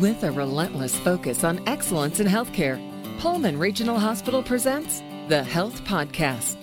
With a relentless focus on excellence in healthcare, Pullman Regional Hospital presents the Health Podcast.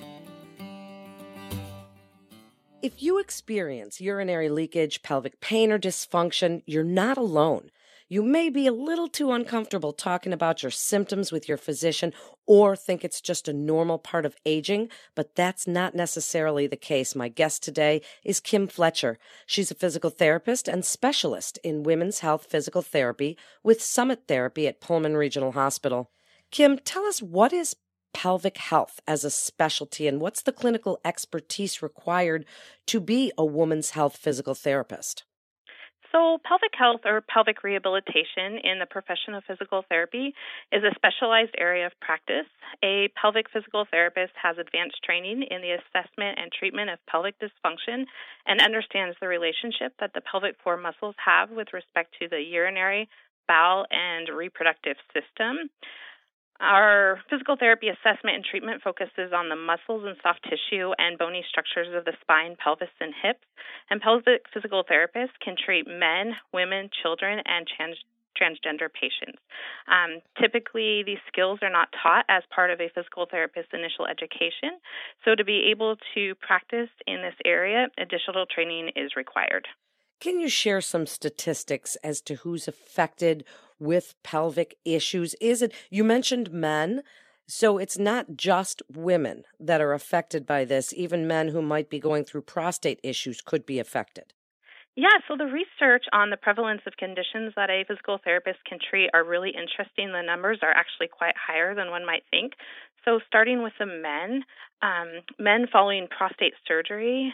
If you experience urinary leakage, pelvic pain, or dysfunction, you're not alone. You may be a little too uncomfortable talking about your symptoms with your physician or think it's just a normal part of aging, but that's not necessarily the case. My guest today is Kim Fletcher. She's a physical therapist and specialist in women's health physical therapy with Summit Therapy at Pullman Regional Hospital. Kim, tell us what is pelvic health as a specialty and what's the clinical expertise required to be a woman's health physical therapist? So, pelvic health or pelvic rehabilitation in the profession of physical therapy is a specialized area of practice. A pelvic physical therapist has advanced training in the assessment and treatment of pelvic dysfunction and understands the relationship that the pelvic floor muscles have with respect to the urinary, bowel, and reproductive system. Our physical therapy assessment and treatment focuses on the muscles and soft tissue and bony structures of the spine, pelvis, and hips. And pelvic physical therapists can treat men, women, children, and trans- transgender patients. Um, typically, these skills are not taught as part of a physical therapist's initial education. So, to be able to practice in this area, additional training is required. Can you share some statistics as to who's affected with pelvic issues? Is it, you mentioned men, so it's not just women that are affected by this, even men who might be going through prostate issues could be affected. Yeah, so the research on the prevalence of conditions that a physical therapist can treat are really interesting. The numbers are actually quite higher than one might think. So, starting with the men, um, men following prostate surgery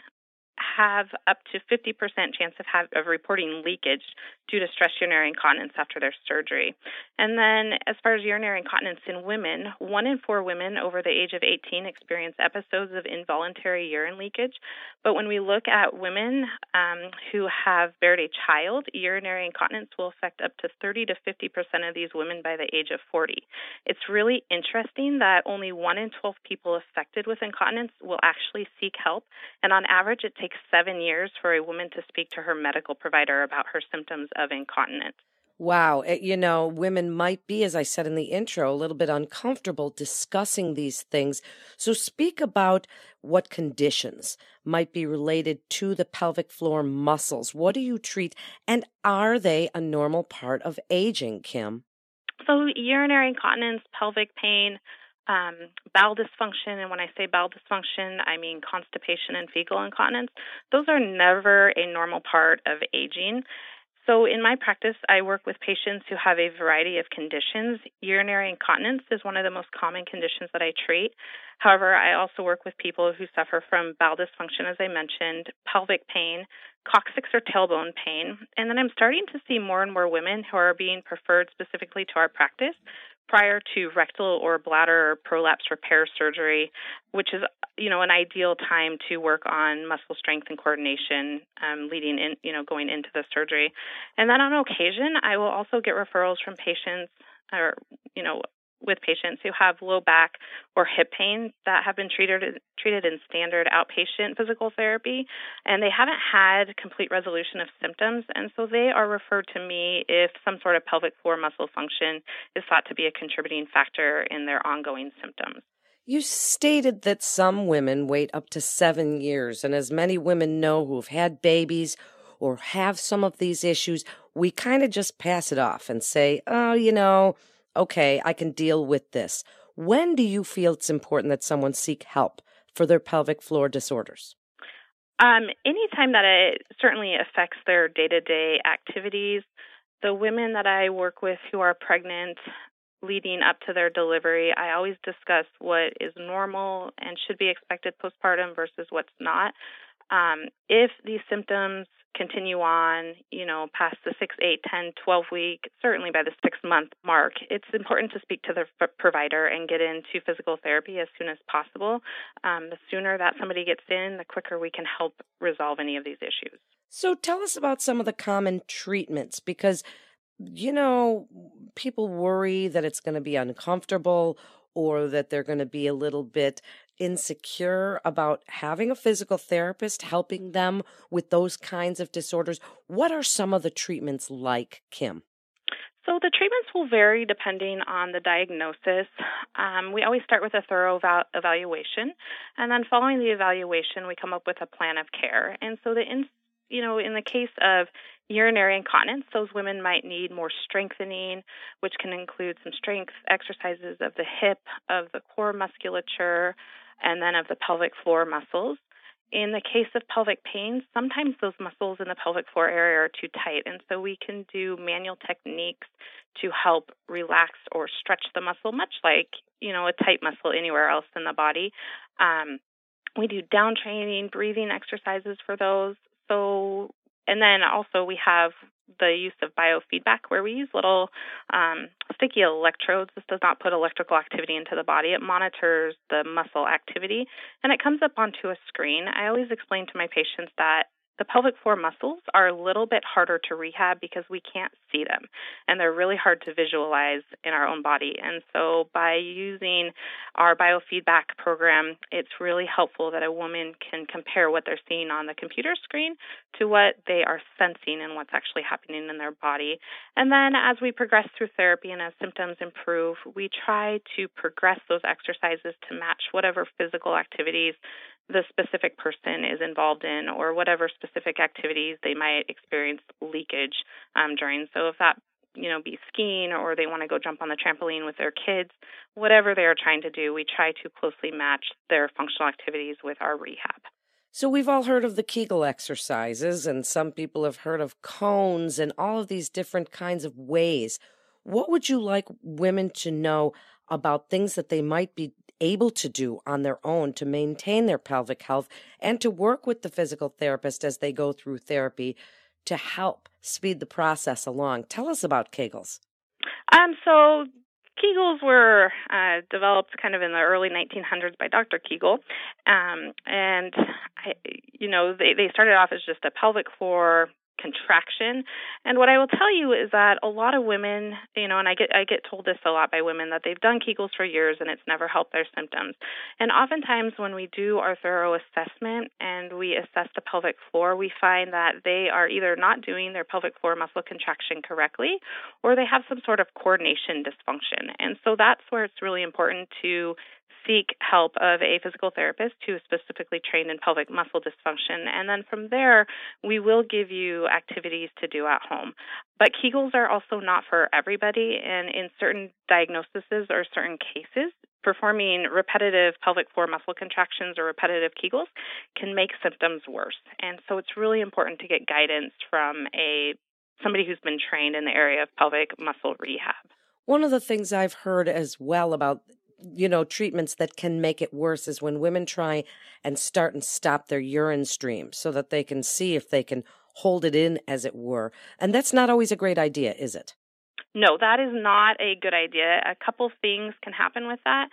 have up to 50% chance of, have, of reporting leakage due to stress urinary incontinence after their surgery. And then, as far as urinary incontinence in women, one in four women over the age of 18 experience episodes of involuntary urine leakage. But when we look at women um, who have buried a child, urinary incontinence will affect up to 30 to 50% of these women by the age of 40. It's really interesting that only one in 12 people affected with incontinence will actually seek help. And on average, it takes seven years for a woman to speak to her medical provider about her symptoms of incontinence. Wow. You know, women might be, as I said in the intro, a little bit uncomfortable discussing these things. So speak about what conditions might be related to the pelvic floor muscles. What do you treat? And are they a normal part of aging, Kim? So, urinary incontinence, pelvic pain, um, bowel dysfunction, and when I say bowel dysfunction, I mean constipation and fecal incontinence, those are never a normal part of aging. So, in my practice, I work with patients who have a variety of conditions. Urinary incontinence is one of the most common conditions that I treat. However, I also work with people who suffer from bowel dysfunction, as I mentioned, pelvic pain, coccyx or tailbone pain, and then I'm starting to see more and more women who are being preferred specifically to our practice prior to rectal or bladder prolapse repair surgery, which is you know an ideal time to work on muscle strength and coordination um, leading in you know going into the surgery. And then on occasion, I will also get referrals from patients or you know with patients who have low back or hip pain that have been treated treated in standard outpatient physical therapy and they haven't had complete resolution of symptoms and so they are referred to me if some sort of pelvic floor muscle function is thought to be a contributing factor in their ongoing symptoms. You stated that some women wait up to 7 years and as many women know who've had babies or have some of these issues, we kind of just pass it off and say, "Oh, you know, okay, I can deal with this. When do you feel it's important that someone seek help for their pelvic floor disorders? Um, anytime that it certainly affects their day to day activities. The women that I work with who are pregnant leading up to their delivery, I always discuss what is normal and should be expected postpartum versus what's not. Um, if these symptoms continue on, you know, past the 6, 8, 10, 12 week, certainly by the 6 month mark, it's important to speak to the provider and get into physical therapy as soon as possible. Um, the sooner that somebody gets in, the quicker we can help resolve any of these issues. So tell us about some of the common treatments because you know, people worry that it's going to be uncomfortable or that they're going to be a little bit insecure about having a physical therapist helping them with those kinds of disorders. What are some of the treatments like, Kim? So the treatments will vary depending on the diagnosis. Um, we always start with a thorough val- evaluation, and then following the evaluation, we come up with a plan of care. And so the in, you know, in the case of urinary incontinence, those women might need more strengthening, which can include some strength exercises of the hip, of the core musculature, and then of the pelvic floor muscles. In the case of pelvic pain, sometimes those muscles in the pelvic floor area are too tight, and so we can do manual techniques to help relax or stretch the muscle, much like you know a tight muscle anywhere else in the body. Um, we do down training, breathing exercises for those. So, and then also we have the use of biofeedback where we use little um, sticky electrodes. This does not put electrical activity into the body. It monitors the muscle activity and it comes up onto a screen. I always explain to my patients that the pelvic floor muscles are a little bit harder to rehab because we can't see them and they're really hard to visualize in our own body. And so by using our biofeedback program, it's really helpful that a woman can compare what they're seeing on the computer screen to what they are sensing and what's actually happening in their body. And then as we progress through therapy and as symptoms improve, we try to progress those exercises to match whatever physical activities the specific person is involved in or whatever specific activities they might experience leakage um, during. So if that you know be skiing or they want to go jump on the trampoline with their kids, whatever they are trying to do, we try to closely match their functional activities with our rehab. So we've all heard of the Kegel exercises and some people have heard of cones and all of these different kinds of ways. What would you like women to know about things that they might be able to do on their own to maintain their pelvic health and to work with the physical therapist as they go through therapy to help speed the process along. Tell us about Kegels. Um, so Kegels were uh, developed kind of in the early 1900s by Dr. Kegel, um, and I, you know they they started off as just a pelvic floor contraction. And what I will tell you is that a lot of women, you know, and I get I get told this a lot by women that they've done Kegels for years and it's never helped their symptoms. And oftentimes when we do our thorough assessment and we assess the pelvic floor, we find that they are either not doing their pelvic floor muscle contraction correctly or they have some sort of coordination dysfunction. And so that's where it's really important to seek help of a physical therapist who is specifically trained in pelvic muscle dysfunction. And then from there, we will give you activities to do at home. But Kegels are also not for everybody, and in certain diagnoses or certain cases, performing repetitive pelvic floor muscle contractions or repetitive Kegels can make symptoms worse. And so it's really important to get guidance from a somebody who's been trained in the area of pelvic muscle rehab. One of the things I've heard as well about you know, treatments that can make it worse is when women try and start and stop their urine stream so that they can see if they can hold it in, as it were. And that's not always a great idea, is it? No, that is not a good idea. A couple things can happen with that.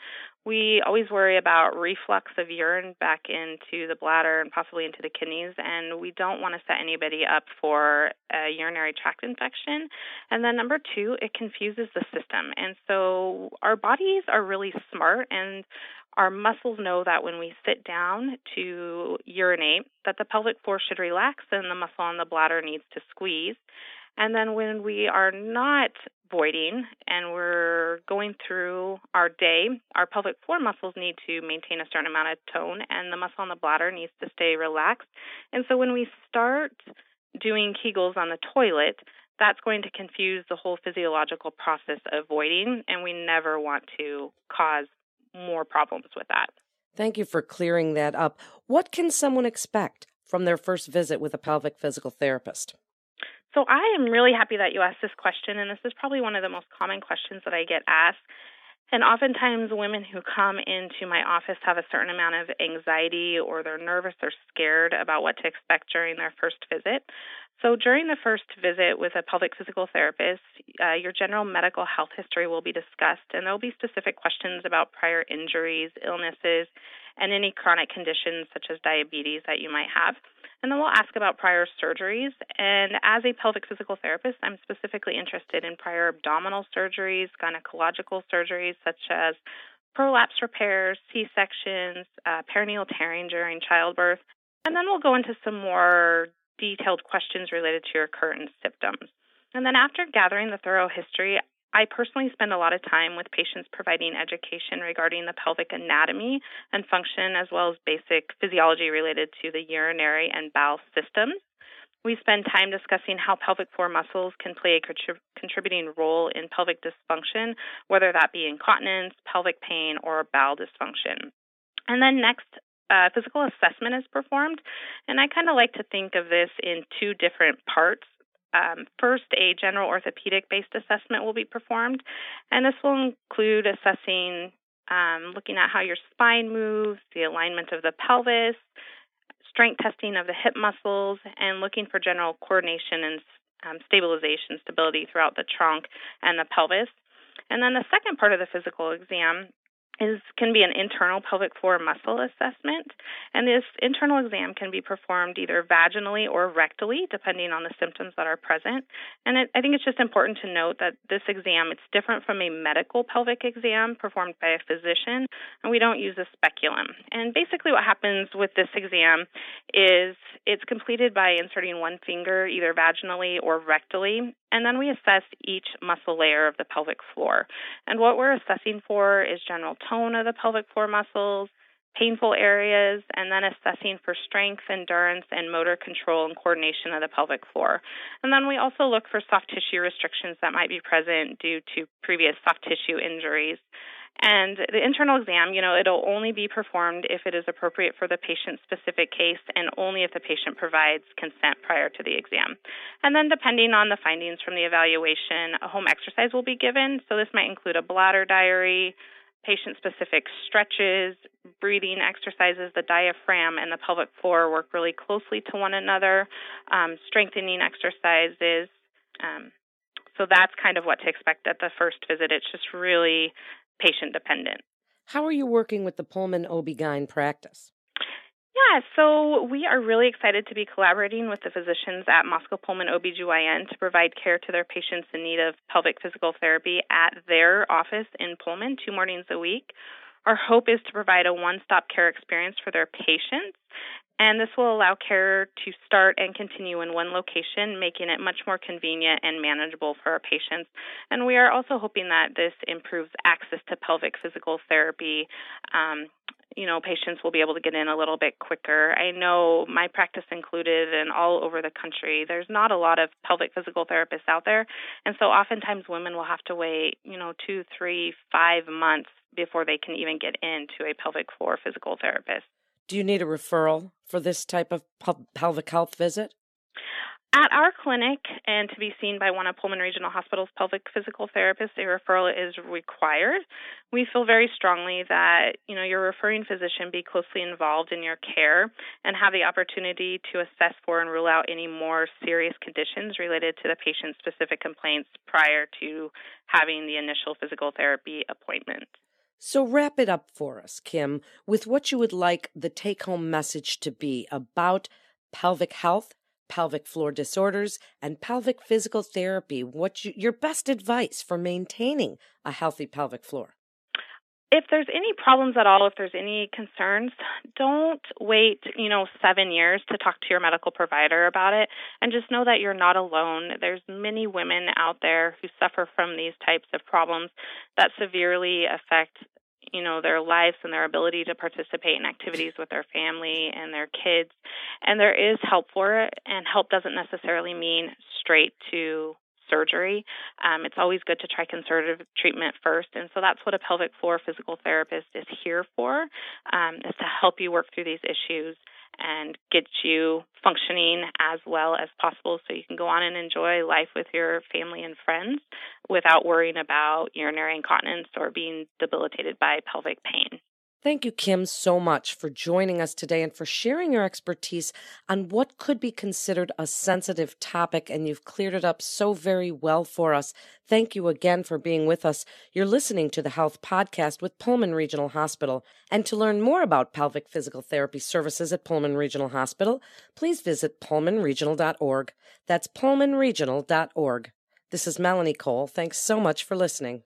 We always worry about reflux of urine back into the bladder and possibly into the kidneys, and we don't want to set anybody up for a urinary tract infection. And then, number two, it confuses the system. And so, our bodies are really smart, and our muscles know that when we sit down to urinate, that the pelvic floor should relax and the muscle on the bladder needs to squeeze. And then when we are not voiding and we're going through our day, our pelvic floor muscles need to maintain a certain amount of tone and the muscle on the bladder needs to stay relaxed. And so when we start doing Kegels on the toilet, that's going to confuse the whole physiological process of voiding, and we never want to cause more problems with that. Thank you for clearing that up. What can someone expect from their first visit with a pelvic physical therapist? So I am really happy that you asked this question, and this is probably one of the most common questions that I get asked. And oftentimes, women who come into my office have a certain amount of anxiety or they're nervous or scared about what to expect during their first visit. So, during the first visit with a pelvic physical therapist, uh, your general medical health history will be discussed, and there will be specific questions about prior injuries, illnesses, and any chronic conditions such as diabetes that you might have. And then we'll ask about prior surgeries. And as a pelvic physical therapist, I'm specifically interested in prior abdominal surgeries, gynecological surgeries such as prolapse repairs, C sections, uh, perineal tearing during childbirth. And then we'll go into some more detailed questions related to your current symptoms. And then after gathering the thorough history, I personally spend a lot of time with patients providing education regarding the pelvic anatomy and function, as well as basic physiology related to the urinary and bowel systems. We spend time discussing how pelvic floor muscles can play a contrib- contributing role in pelvic dysfunction, whether that be incontinence, pelvic pain, or bowel dysfunction. And then next, uh, physical assessment is performed. And I kind of like to think of this in two different parts. Um, first, a general orthopedic based assessment will be performed, and this will include assessing, um, looking at how your spine moves, the alignment of the pelvis, strength testing of the hip muscles, and looking for general coordination and um, stabilization, stability throughout the trunk and the pelvis. And then the second part of the physical exam is can be an internal pelvic floor muscle assessment and this internal exam can be performed either vaginally or rectally depending on the symptoms that are present and it, i think it's just important to note that this exam it's different from a medical pelvic exam performed by a physician and we don't use a speculum and basically what happens with this exam is it's completed by inserting one finger either vaginally or rectally and then we assess each muscle layer of the pelvic floor. And what we're assessing for is general tone of the pelvic floor muscles, painful areas, and then assessing for strength, endurance, and motor control and coordination of the pelvic floor. And then we also look for soft tissue restrictions that might be present due to previous soft tissue injuries. And the internal exam, you know, it'll only be performed if it is appropriate for the patient's specific case and only if the patient provides consent prior to the exam. And then, depending on the findings from the evaluation, a home exercise will be given. So, this might include a bladder diary, patient specific stretches, breathing exercises. The diaphragm and the pelvic floor work really closely to one another, um, strengthening exercises. Um, so that's kind of what to expect at the first visit. It's just really patient dependent. How are you working with the Pullman OB-GYN practice? Yeah, so we are really excited to be collaborating with the physicians at Moscow Pullman OBGYN to provide care to their patients in need of pelvic physical therapy at their office in Pullman two mornings a week. Our hope is to provide a one stop care experience for their patients and this will allow care to start and continue in one location, making it much more convenient and manageable for our patients. And we are also hoping that this improves access to pelvic physical therapy. Um, you know, patients will be able to get in a little bit quicker. I know my practice included and all over the country, there's not a lot of pelvic physical therapists out there. And so oftentimes women will have to wait, you know, two, three, five months before they can even get into a pelvic floor physical therapist. Do you need a referral for this type of pelvic health visit? At our clinic, and to be seen by one of Pullman Regional Hospital's pelvic physical therapists, a referral is required. We feel very strongly that you know your referring physician be closely involved in your care and have the opportunity to assess for and rule out any more serious conditions related to the patient's specific complaints prior to having the initial physical therapy appointment. So, wrap it up for us, Kim, with what you would like the take home message to be about pelvic health, pelvic floor disorders, and pelvic physical therapy. What you, your best advice for maintaining a healthy pelvic floor? If there's any problems at all, if there's any concerns, don't wait, you know, seven years to talk to your medical provider about it. And just know that you're not alone. There's many women out there who suffer from these types of problems that severely affect you know their lives and their ability to participate in activities with their family and their kids and there is help for it and help doesn't necessarily mean straight to surgery um, it's always good to try conservative treatment first and so that's what a pelvic floor physical therapist is here for um, is to help you work through these issues and get you functioning as well as possible so you can go on and enjoy life with your family and friends without worrying about urinary incontinence or being debilitated by pelvic pain. Thank you, Kim, so much for joining us today and for sharing your expertise on what could be considered a sensitive topic. And you've cleared it up so very well for us. Thank you again for being with us. You're listening to the Health Podcast with Pullman Regional Hospital. And to learn more about pelvic physical therapy services at Pullman Regional Hospital, please visit pullmanregional.org. That's pullmanregional.org. This is Melanie Cole. Thanks so much for listening.